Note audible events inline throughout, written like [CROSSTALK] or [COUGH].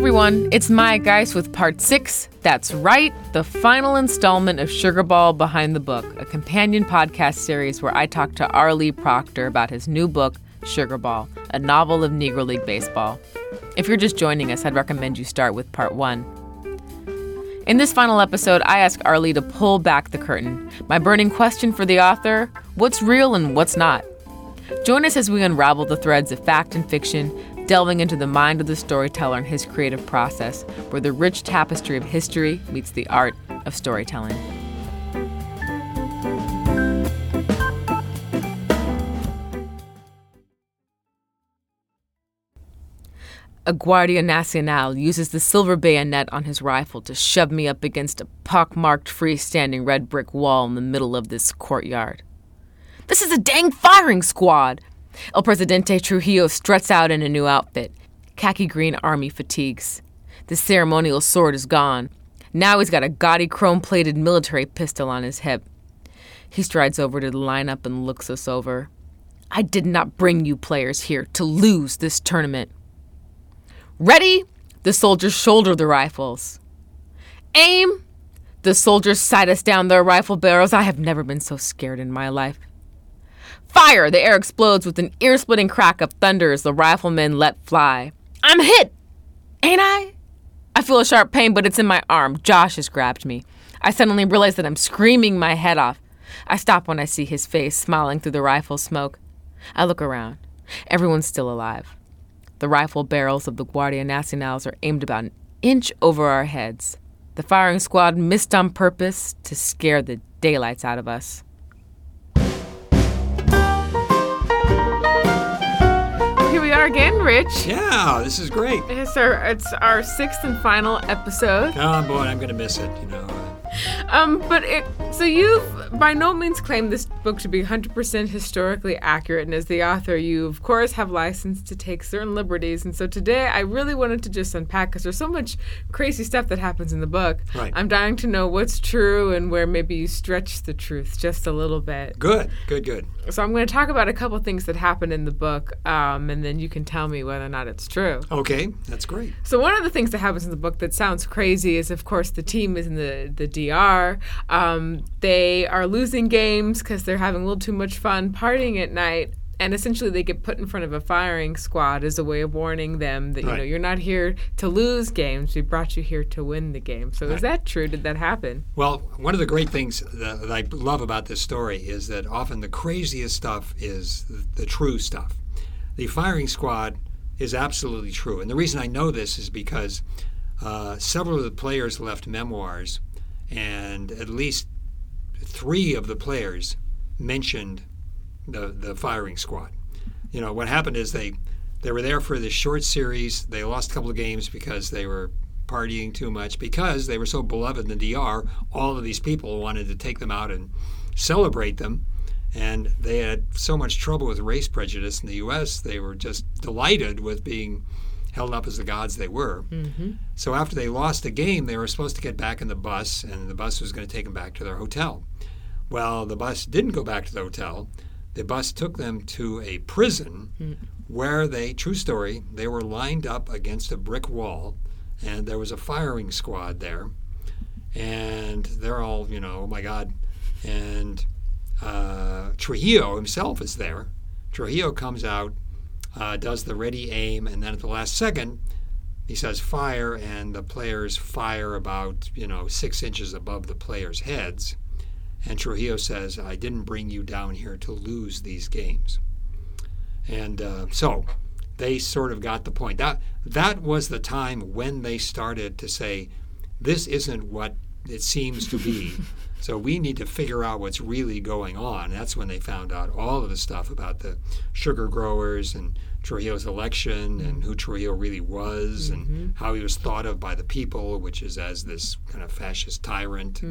everyone, it's Maya Guice with part six. That's right, the final installment of Sugarball Behind the Book, a companion podcast series where I talk to R. Lee Procter about his new book, Sugarball, a novel of Negro League Baseball. If you're just joining us, I'd recommend you start with part one. In this final episode, I ask R. Lee to pull back the curtain. My burning question for the author what's real and what's not? Join us as we unravel the threads of fact and fiction, delving into the mind of the storyteller and his creative process, where the rich tapestry of history meets the art of storytelling. A Guardia Nacional uses the silver bayonet on his rifle to shove me up against a pockmarked freestanding red brick wall in the middle of this courtyard. This is a dang firing squad! El Presidente Trujillo struts out in a new outfit khaki green army fatigues. The ceremonial sword is gone. Now he's got a gaudy chrome plated military pistol on his hip. He strides over to the lineup and looks us over. I did not bring you players here to lose this tournament. Ready? The soldiers shoulder the rifles. Aim! The soldiers sight us down their rifle barrels. I have never been so scared in my life. Fire! The air explodes with an ear splitting crack of thunder as the riflemen let fly. I'm hit! Ain't I? I feel a sharp pain, but it's in my arm. Josh has grabbed me. I suddenly realize that I'm screaming my head off. I stop when I see his face smiling through the rifle smoke. I look around. Everyone's still alive. The rifle barrels of the Guardia Nacionals are aimed about an inch over our heads. The firing squad missed on purpose to scare the daylights out of us. Are again, Rich. Yeah, this is great. It's our it's our sixth and final episode. Oh boy, I'm gonna miss it. You know. Um, but it so you've by no means claim this book to be 100% historically accurate, and as the author, you of course have license to take certain liberties. And so today, I really wanted to just unpack because there's so much crazy stuff that happens in the book. Right. I'm dying to know what's true and where maybe you stretch the truth just a little bit. Good, good, good. So I'm going to talk about a couple things that happen in the book, um, and then you can tell me whether or not it's true. Okay, that's great. So one of the things that happens in the book that sounds crazy is, of course, the team is in the the DR. Um, they are losing games because they're having a little too much fun partying at night. And essentially, they get put in front of a firing squad as a way of warning them that you know you're not here to lose games. We brought you here to win the game. So is that true? Did that happen? Well, one of the great things that, that I love about this story is that often the craziest stuff is the, the true stuff. The firing squad is absolutely true, and the reason I know this is because uh, several of the players left memoirs, and at least three of the players mentioned the the firing squad. You know what happened is they they were there for this short series. They lost a couple of games because they were partying too much because they were so beloved in the DR. All of these people wanted to take them out and celebrate them. And they had so much trouble with race prejudice in the U.S. They were just delighted with being held up as the gods they were. So after they lost the game, they were supposed to get back in the bus, and the bus was going to take them back to their hotel. Well, the bus didn't go back to the hotel. The bus took them to a prison where they, true story, they were lined up against a brick wall, and there was a firing squad there. And they're all, you know, oh my God. And uh, Trujillo himself is there. Trujillo comes out, uh, does the ready aim, and then at the last second, he says fire, and the players fire about, you know, six inches above the players' heads. And Trujillo says, I didn't bring you down here to lose these games. And uh, so they sort of got the point. That, that was the time when they started to say, this isn't what it seems to be. [LAUGHS] so we need to figure out what's really going on. That's when they found out all of the stuff about the sugar growers and Trujillo's election and who Trujillo really was and how he was thought of by the people, which is as this kind of fascist tyrant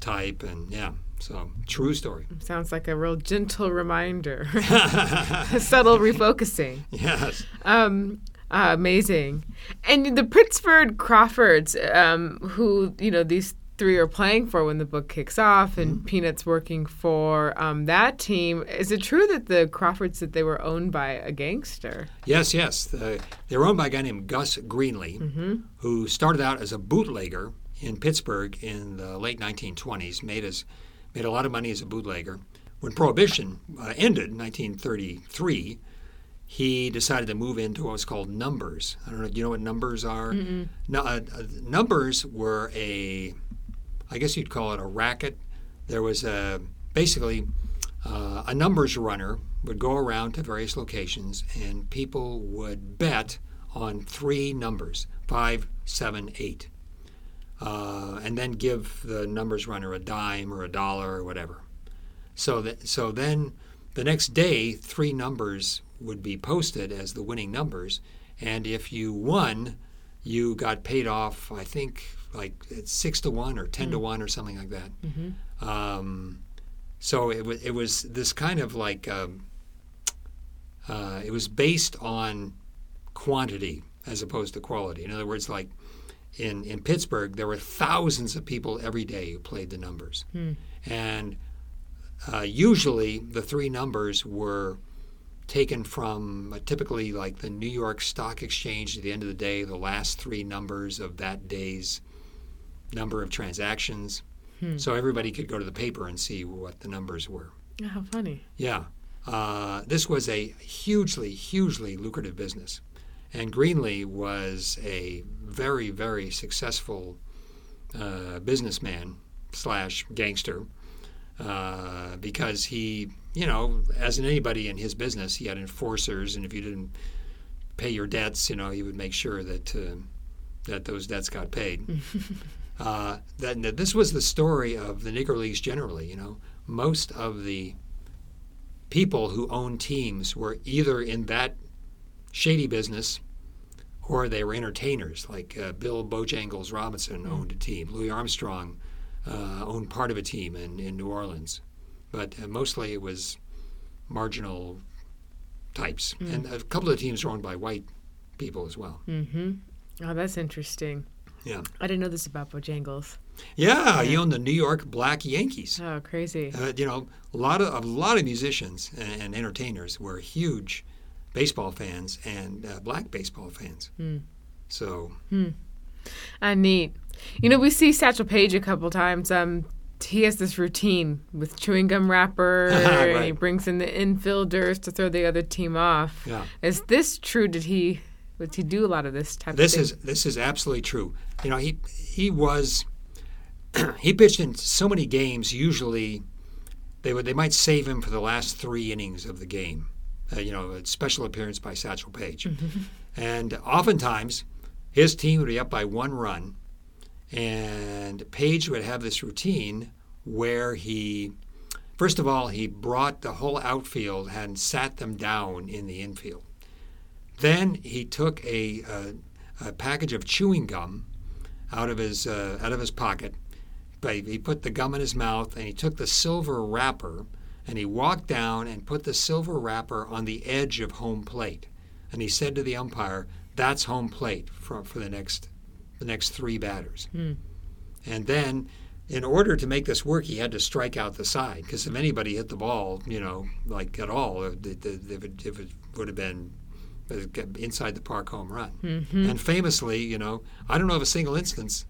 type. And yeah, so true story. [LAUGHS] Sounds like a real gentle reminder, a [LAUGHS] [LAUGHS] subtle refocusing. Yes. Um, uh, amazing. And the Pittsburgh Crawfords, um, who, you know, these three are playing for when the book kicks off, and mm-hmm. Peanut's working for um, that team. Is it true that the Crawfords that they were owned by a gangster? Yes, yes. The, they were owned by a guy named Gus Greenlee, mm-hmm. who started out as a bootlegger in Pittsburgh in the late 1920s. made as made a lot of money as a bootlegger. When Prohibition uh, ended in 1933 he decided to move into what was called numbers. I don't know. Do you know what numbers are? No, uh, uh, numbers were a, I guess you'd call it a racket. There was a basically uh, a numbers runner would go around to various locations, and people would bet on three numbers: five, seven, eight, uh, and then give the numbers runner a dime or a dollar or whatever. So that so then the next day, three numbers would be posted as the winning numbers. And if you won, you got paid off, I think, like six to one or 10 mm. to one or something like that. Mm-hmm. Um, so it, w- it was this kind of like, um, uh, it was based on quantity as opposed to quality. In other words, like in, in Pittsburgh, there were thousands of people every day who played the numbers. Mm. And uh, usually the three numbers were taken from uh, typically like the New York Stock Exchange at the end of the day, the last three numbers of that day's number of transactions. Hmm. So everybody could go to the paper and see what the numbers were. Oh, how funny. Yeah. Uh, this was a hugely, hugely lucrative business. And Greenlee was a very, very successful uh, businessman slash gangster uh, because he, you know, as in anybody in his business, he had enforcers, and if you didn't pay your debts, you know, he would make sure that uh, that those debts got paid. [LAUGHS] uh, that, that this was the story of the Negro Leagues generally. You know, most of the people who owned teams were either in that shady business or they were entertainers. Like uh, Bill Bojangles Robinson owned a team. Louis Armstrong uh, owned part of a team in, in New Orleans, but uh, mostly it was marginal types, mm. and a couple of teams were owned by white people as well. Mm-hmm. Oh, that's interesting. Yeah, I didn't know this about Bojangles. Yeah, yeah. he owned the New York Black Yankees. Oh, crazy! Uh, you know, a lot of a lot of musicians and, and entertainers were huge baseball fans and uh, black baseball fans. Mm. So, hmm. Uh, neat. You know, we see Satchel Paige a couple times. Um, he has this routine with chewing gum wrapper, right. [LAUGHS] and he brings in the infielders to throw the other team off. Yeah. Is this true? Did he? He do a lot of this type? This of is this is absolutely true. You know, he he was [CLEARS THROAT] he pitched in so many games. Usually, they would they might save him for the last three innings of the game. Uh, you know, a special appearance by Satchel Paige, [LAUGHS] and oftentimes his team would be up by one run and Paige would have this routine where he, first of all, he brought the whole outfield and sat them down in the infield. Then he took a, a, a package of chewing gum out of his uh, out of his pocket. But he put the gum in his mouth and he took the silver wrapper and he walked down and put the silver wrapper on the edge of home plate. And he said to the umpire, "That's home plate for, for the next the next three batters. Mm. And then, in order to make this work, he had to strike out the side because if anybody hit the ball, you know, like at all, it, if it would have been inside the park home run. Mm-hmm. And famously, you know, I don't know of a single instance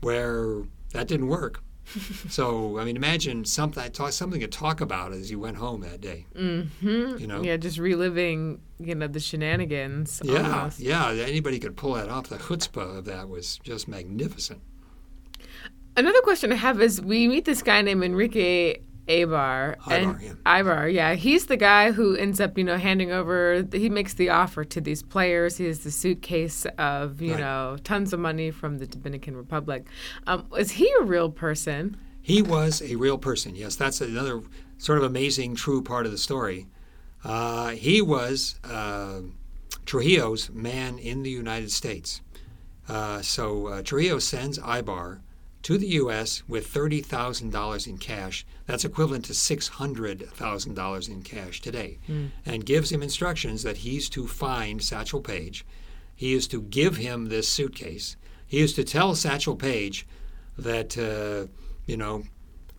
where that didn't work. [LAUGHS] so I mean, imagine something something to talk about as you went home that day. Mm-hmm. You know, yeah, just reliving you know the shenanigans. Yeah, almost. yeah. Anybody could pull that off. The chutzpah of that was just magnificent. Another question I have is: We meet this guy named Enrique Aybar. and yeah. Aybar, yeah. He's the guy who ends up, you know, handing over, he makes the offer to these players. He has the suitcase of, you right. know, tons of money from the Dominican Republic. Um, is he a real person? He was a real person, yes. That's another sort of amazing, true part of the story. Uh, he was uh, Trujillo's man in the United States. Uh, so uh, Trujillo sends Aybar to the U.S. with $30,000 in cash. That's equivalent to $600,000 in cash today. Mm. And gives him instructions that he's to find Satchel Paige. He is to give him this suitcase. He is to tell Satchel Paige, that, uh, you know,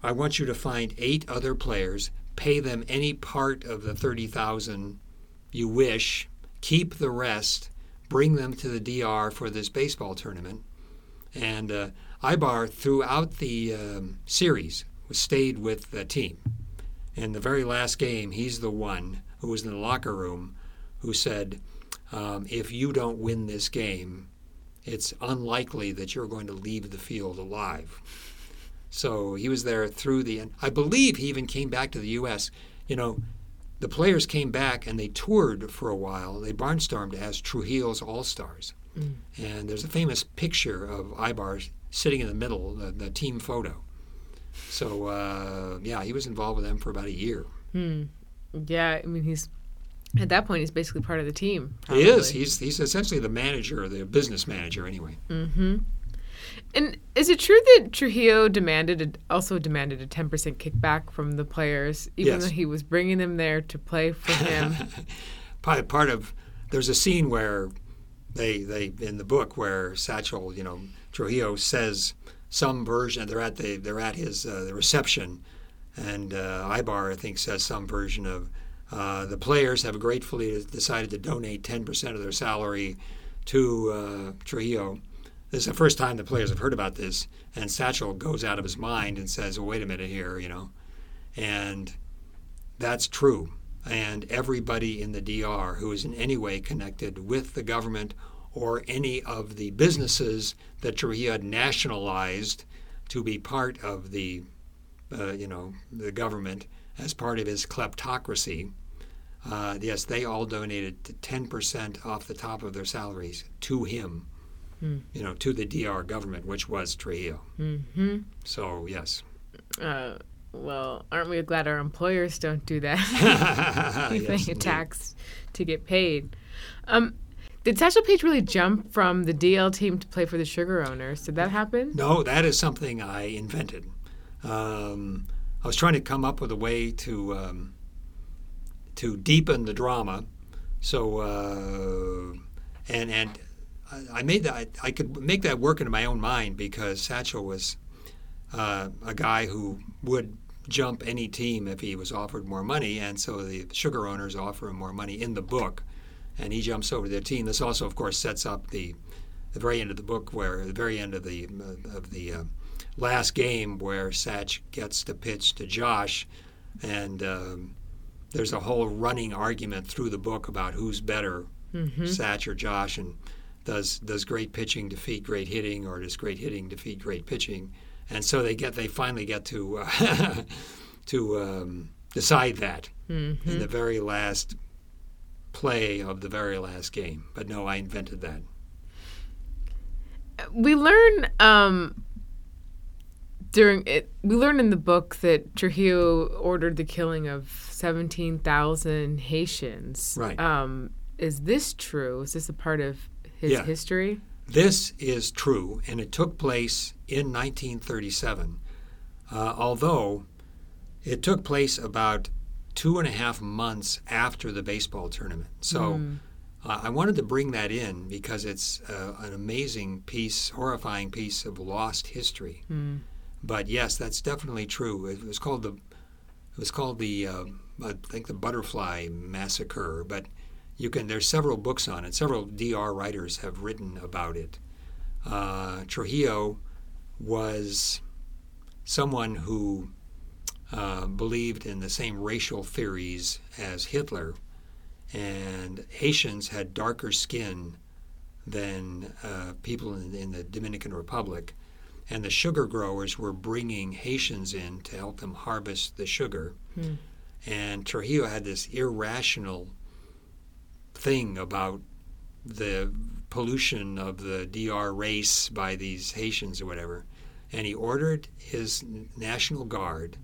I want you to find eight other players, pay them any part of the 30,000 you wish, keep the rest, bring them to the DR for this baseball tournament. And uh, Aybar, throughout the um, series, stayed with the team. In the very last game, he's the one who was in the locker room who said, um, if you don't win this game, it's unlikely that you're going to leave the field alive. So he was there through the end. I believe he even came back to the U.S. You know, the players came back and they toured for a while. They barnstormed as Trujillo's All Stars. Mm. And there's a famous picture of Aybar sitting in the middle, the, the team photo. So, uh, yeah, he was involved with them for about a year. Hmm. Yeah, I mean, he's at that point, he's basically part of the team. Probably. He is. He's he's essentially the manager, the business manager, anyway. Mm-hmm. And is it true that Trujillo demanded a, also demanded a ten percent kickback from the players, even yes. though he was bringing them there to play for him? [LAUGHS] part part of there's a scene where they they in the book where Satchel, you know, Trujillo says some version. They're at the they're at his uh, the reception, and uh, Aybar I think says some version of uh, the players have gratefully decided to donate 10% of their salary to uh, Trujillo. This is the first time the players have heard about this, and Satchel goes out of his mind and says, well, "Wait a minute here," you know, and that's true. And everybody in the DR who is in any way connected with the government or any of the businesses that Trujillo had nationalized to be part of the, uh, you know, the government as part of his kleptocracy, uh, yes, they all donated 10% off the top of their salaries to him, mm. you know, to the DR government, which was Trujillo. Mm-hmm. So, yes. Uh, well, aren't we glad our employers don't do that? [LAUGHS] [LAUGHS] Paying yes, a tax to get paid. Um, did Satchel Paige really jump from the DR team to play for the Sugar Owners? Did that happen? No, that is something I invented. Um, I was trying to come up with a way to um, to deepen the drama. So uh, and and I made that I could make that work in my own mind because Satchel was uh, a guy who would jump any team if he was offered more money, and so the sugar owners offer him more money in the book, and he jumps over to their team. This also, of course, sets up the the very end of the book, where the very end of the of the uh, last game, where Satch gets to pitch to Josh, and um, there's a whole running argument through the book about who's better, mm-hmm. Satch or Josh, and does does great pitching defeat great hitting, or does great hitting defeat great pitching? And so they get they finally get to uh, [LAUGHS] to um, decide that mm-hmm. in the very last play of the very last game. But no, I invented that. We learn um, during it. We learn in the book that Trujillo ordered the killing of 17,000 Haitians. Right. Um, is this true? Is this a part of his yeah. history? This is true, and it took place in 1937, uh, although it took place about two and a half months after the baseball tournament. So mm. uh, I wanted to bring that in because it's uh, an amazing piece, horrifying piece of lost history. Mm. But yes, that's definitely true. It was called the it was called the uh, I think the Butterfly Massacre, but you can. There's several books on it. Several DR writers have written about it. Uh, Trujillo was someone who uh, believed in the same racial theories as Hitler, and Haitians had darker skin than uh, people in, in the Dominican Republic and the sugar growers were bringing Haitians in to help them harvest the sugar. Hmm. And Trujillo had this irrational thing about the pollution of the DR race by these Haitians or whatever. And he ordered his National Guard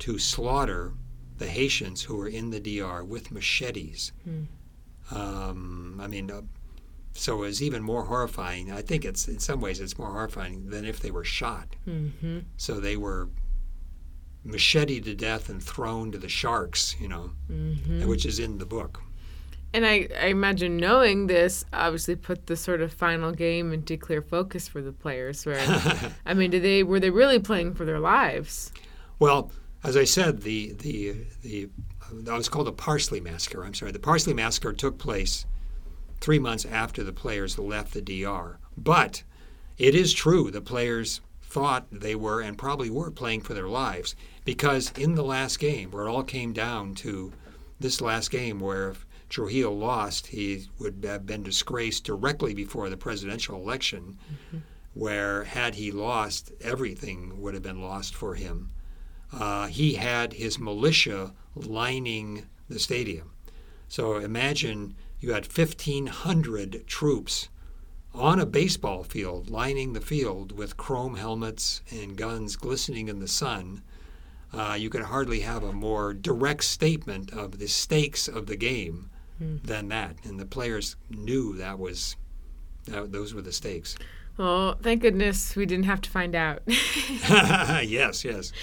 to slaughter the Haitians who were in the DR with machetes. Hmm. Um, I mean, uh, so it was even more horrifying. I think it's in some ways it's more horrifying than if they were shot. Mm-hmm. So they were machete to death and thrown to the sharks, you know, mm-hmm. which is in the book. And I, I imagine knowing this obviously put the sort of final game into clear focus for the players. Where, [LAUGHS] I mean, did they were they really playing for their lives? Well, as I said, the the the that was called the Parsley Massacre. I'm sorry, the Parsley Massacre took place three months after the players left the DR. But it is true the players thought they were and probably were playing for their lives because in the last game, where it all came down to this last game, where if Trujillo lost, he would have been disgraced directly before the presidential election. Mm-hmm. Where had he lost, everything would have been lost for him. Uh, he had his militia lining the stadium. So imagine you had 1,500 troops on a baseball field lining the field with chrome helmets and guns glistening in the sun. Uh, you could hardly have a more direct statement of the stakes of the game mm. than that. And the players knew that was that, those were the stakes. Well, thank goodness we didn't have to find out. [LAUGHS] [LAUGHS] yes, yes. [LAUGHS]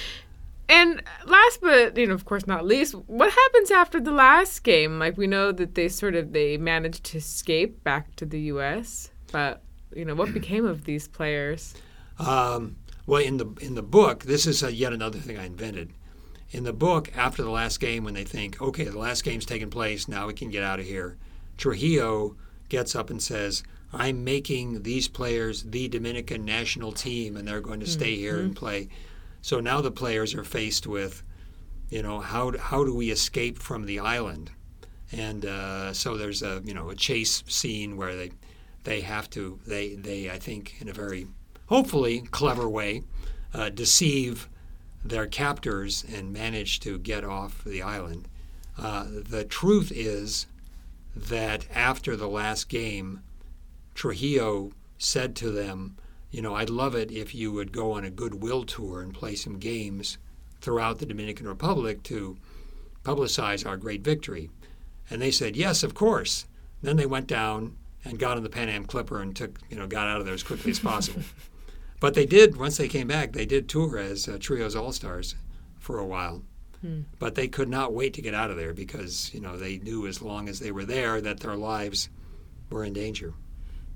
And last but you know, of course not least, what happens after the last game? Like we know that they sort of they managed to escape back to the US, but you know, what became of these players? Um, well, in the in the book, this is a, yet another thing I invented in the book, after the last game, when they think, okay, the last game's taken place, now we can get out of here, Trujillo gets up and says, I'm making these players the Dominican national team, and they're going to stay mm-hmm. here and play. So now the players are faced with, you know, how how do we escape from the island? And uh, so there's a you know a chase scene where they they have to they they I think in a very hopefully clever way uh, deceive their captors and manage to get off the island. Uh, the truth is that after the last game, Trujillo said to them, You know, I'd love it if you would go on a goodwill tour and play some games throughout the Dominican Republic to publicize our great victory. And they said, Yes, of course. Then they went down and got on the Pan Am Clipper and took, you know, got out of there as quickly as possible. [LAUGHS] But they did once they came back. They did tour as uh, Trujillo's All Stars for a while. Hmm. But they could not wait to get out of there because you know they knew as long as they were there that their lives were in danger.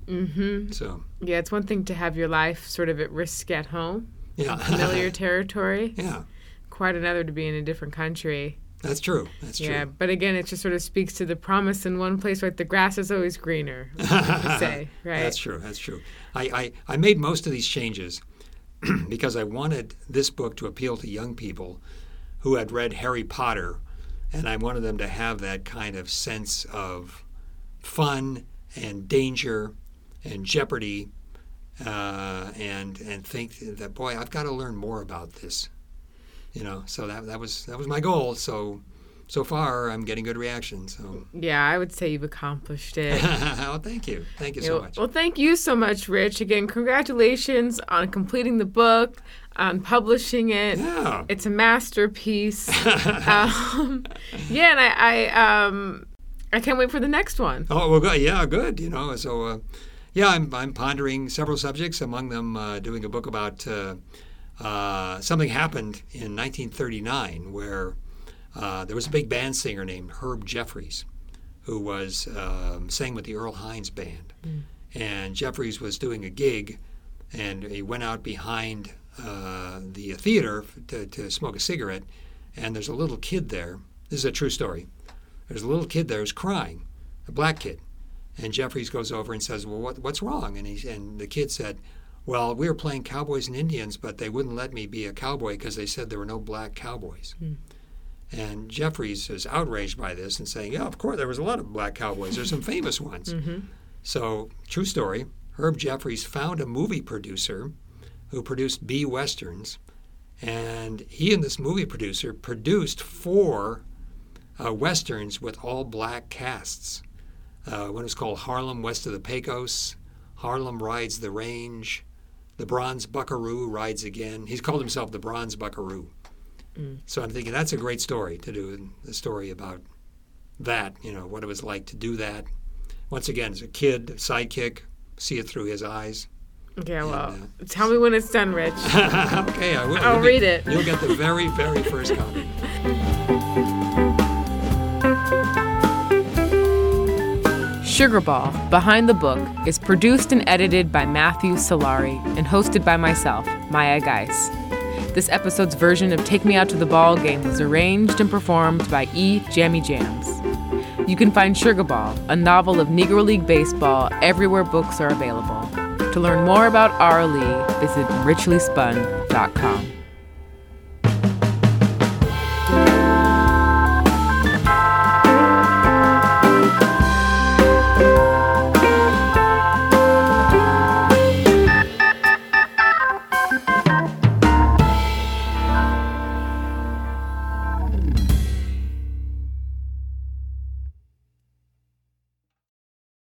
Mm-hmm. So yeah, it's one thing to have your life sort of at risk at home, yeah, [LAUGHS] familiar [LAUGHS] territory. Yeah, quite another to be in a different country. That's true. That's true. Yeah, but again, it just sort of speaks to the promise in one place, right? The grass is always greener. [LAUGHS] say, right? That's true. That's true. I, I, I made most of these changes [CLEARS THROAT] because I wanted this book to appeal to young people who had read Harry Potter, and I wanted them to have that kind of sense of fun and danger and jeopardy, uh, and and think that boy, I've got to learn more about this you know, so that that was that was my goal. So so far, I'm getting good reactions. So yeah, I would say you've accomplished it. [LAUGHS] oh, thank you, thank you so much. Well, thank you so much, Rich. Again, congratulations on completing the book, on publishing it. Yeah, it's a masterpiece. [LAUGHS] um, yeah, and I, I um, I can't wait for the next one. Oh well, good. Yeah, good. You know, so. Uh, yeah, I'm, I'm pondering several subjects, among them uh, doing a book about uh, uh, something happened in 1939 where uh, there was a big band singer named Herb Jeffries who was um, sang with the Earl Hines Band. Mm. And Jeffries was doing a gig and he went out behind uh, the theater to, to smoke a cigarette. And there's a little kid there. This is a true story. There's a little kid there who's crying, a black kid. And Jeffries goes over and says, Well, what, what's wrong? And, he, and the kid said, well, we were playing Cowboys and Indians, but they wouldn't let me be a cowboy because they said there were no black cowboys. Hmm. And Jeffries is outraged by this and saying, Yeah, of course, there was a lot of black cowboys. There's some famous ones. [LAUGHS] Mm-hmm. So, true story Herb Jeffries found a movie producer who produced B Westerns. And he and this movie producer produced four uh, Westerns with all black casts. Uh, one was called Harlem West of the Pecos, Harlem Rides the Range, the Bronze Buckaroo rides again. He's called himself the Bronze Buckaroo. Mm. So I'm thinking that's a great story to do the story about that, you know, what it was like to do that. Once again, as a kid, sidekick, see it through his eyes. Okay, and, well, uh, tell me when it's done, Rich. [LAUGHS] okay, I will. I'll read get, it. You'll get the very, very first copy. [LAUGHS] Sugarball, Behind the Book, is produced and edited by Matthew Solari and hosted by myself, Maya Guice. This episode's version of Take Me Out to the Ball Game was arranged and performed by E. Jammy Jams. You can find Sugarball, a novel of Negro League Baseball, everywhere books are available. To learn more about R. Lee, visit richlyspun.com.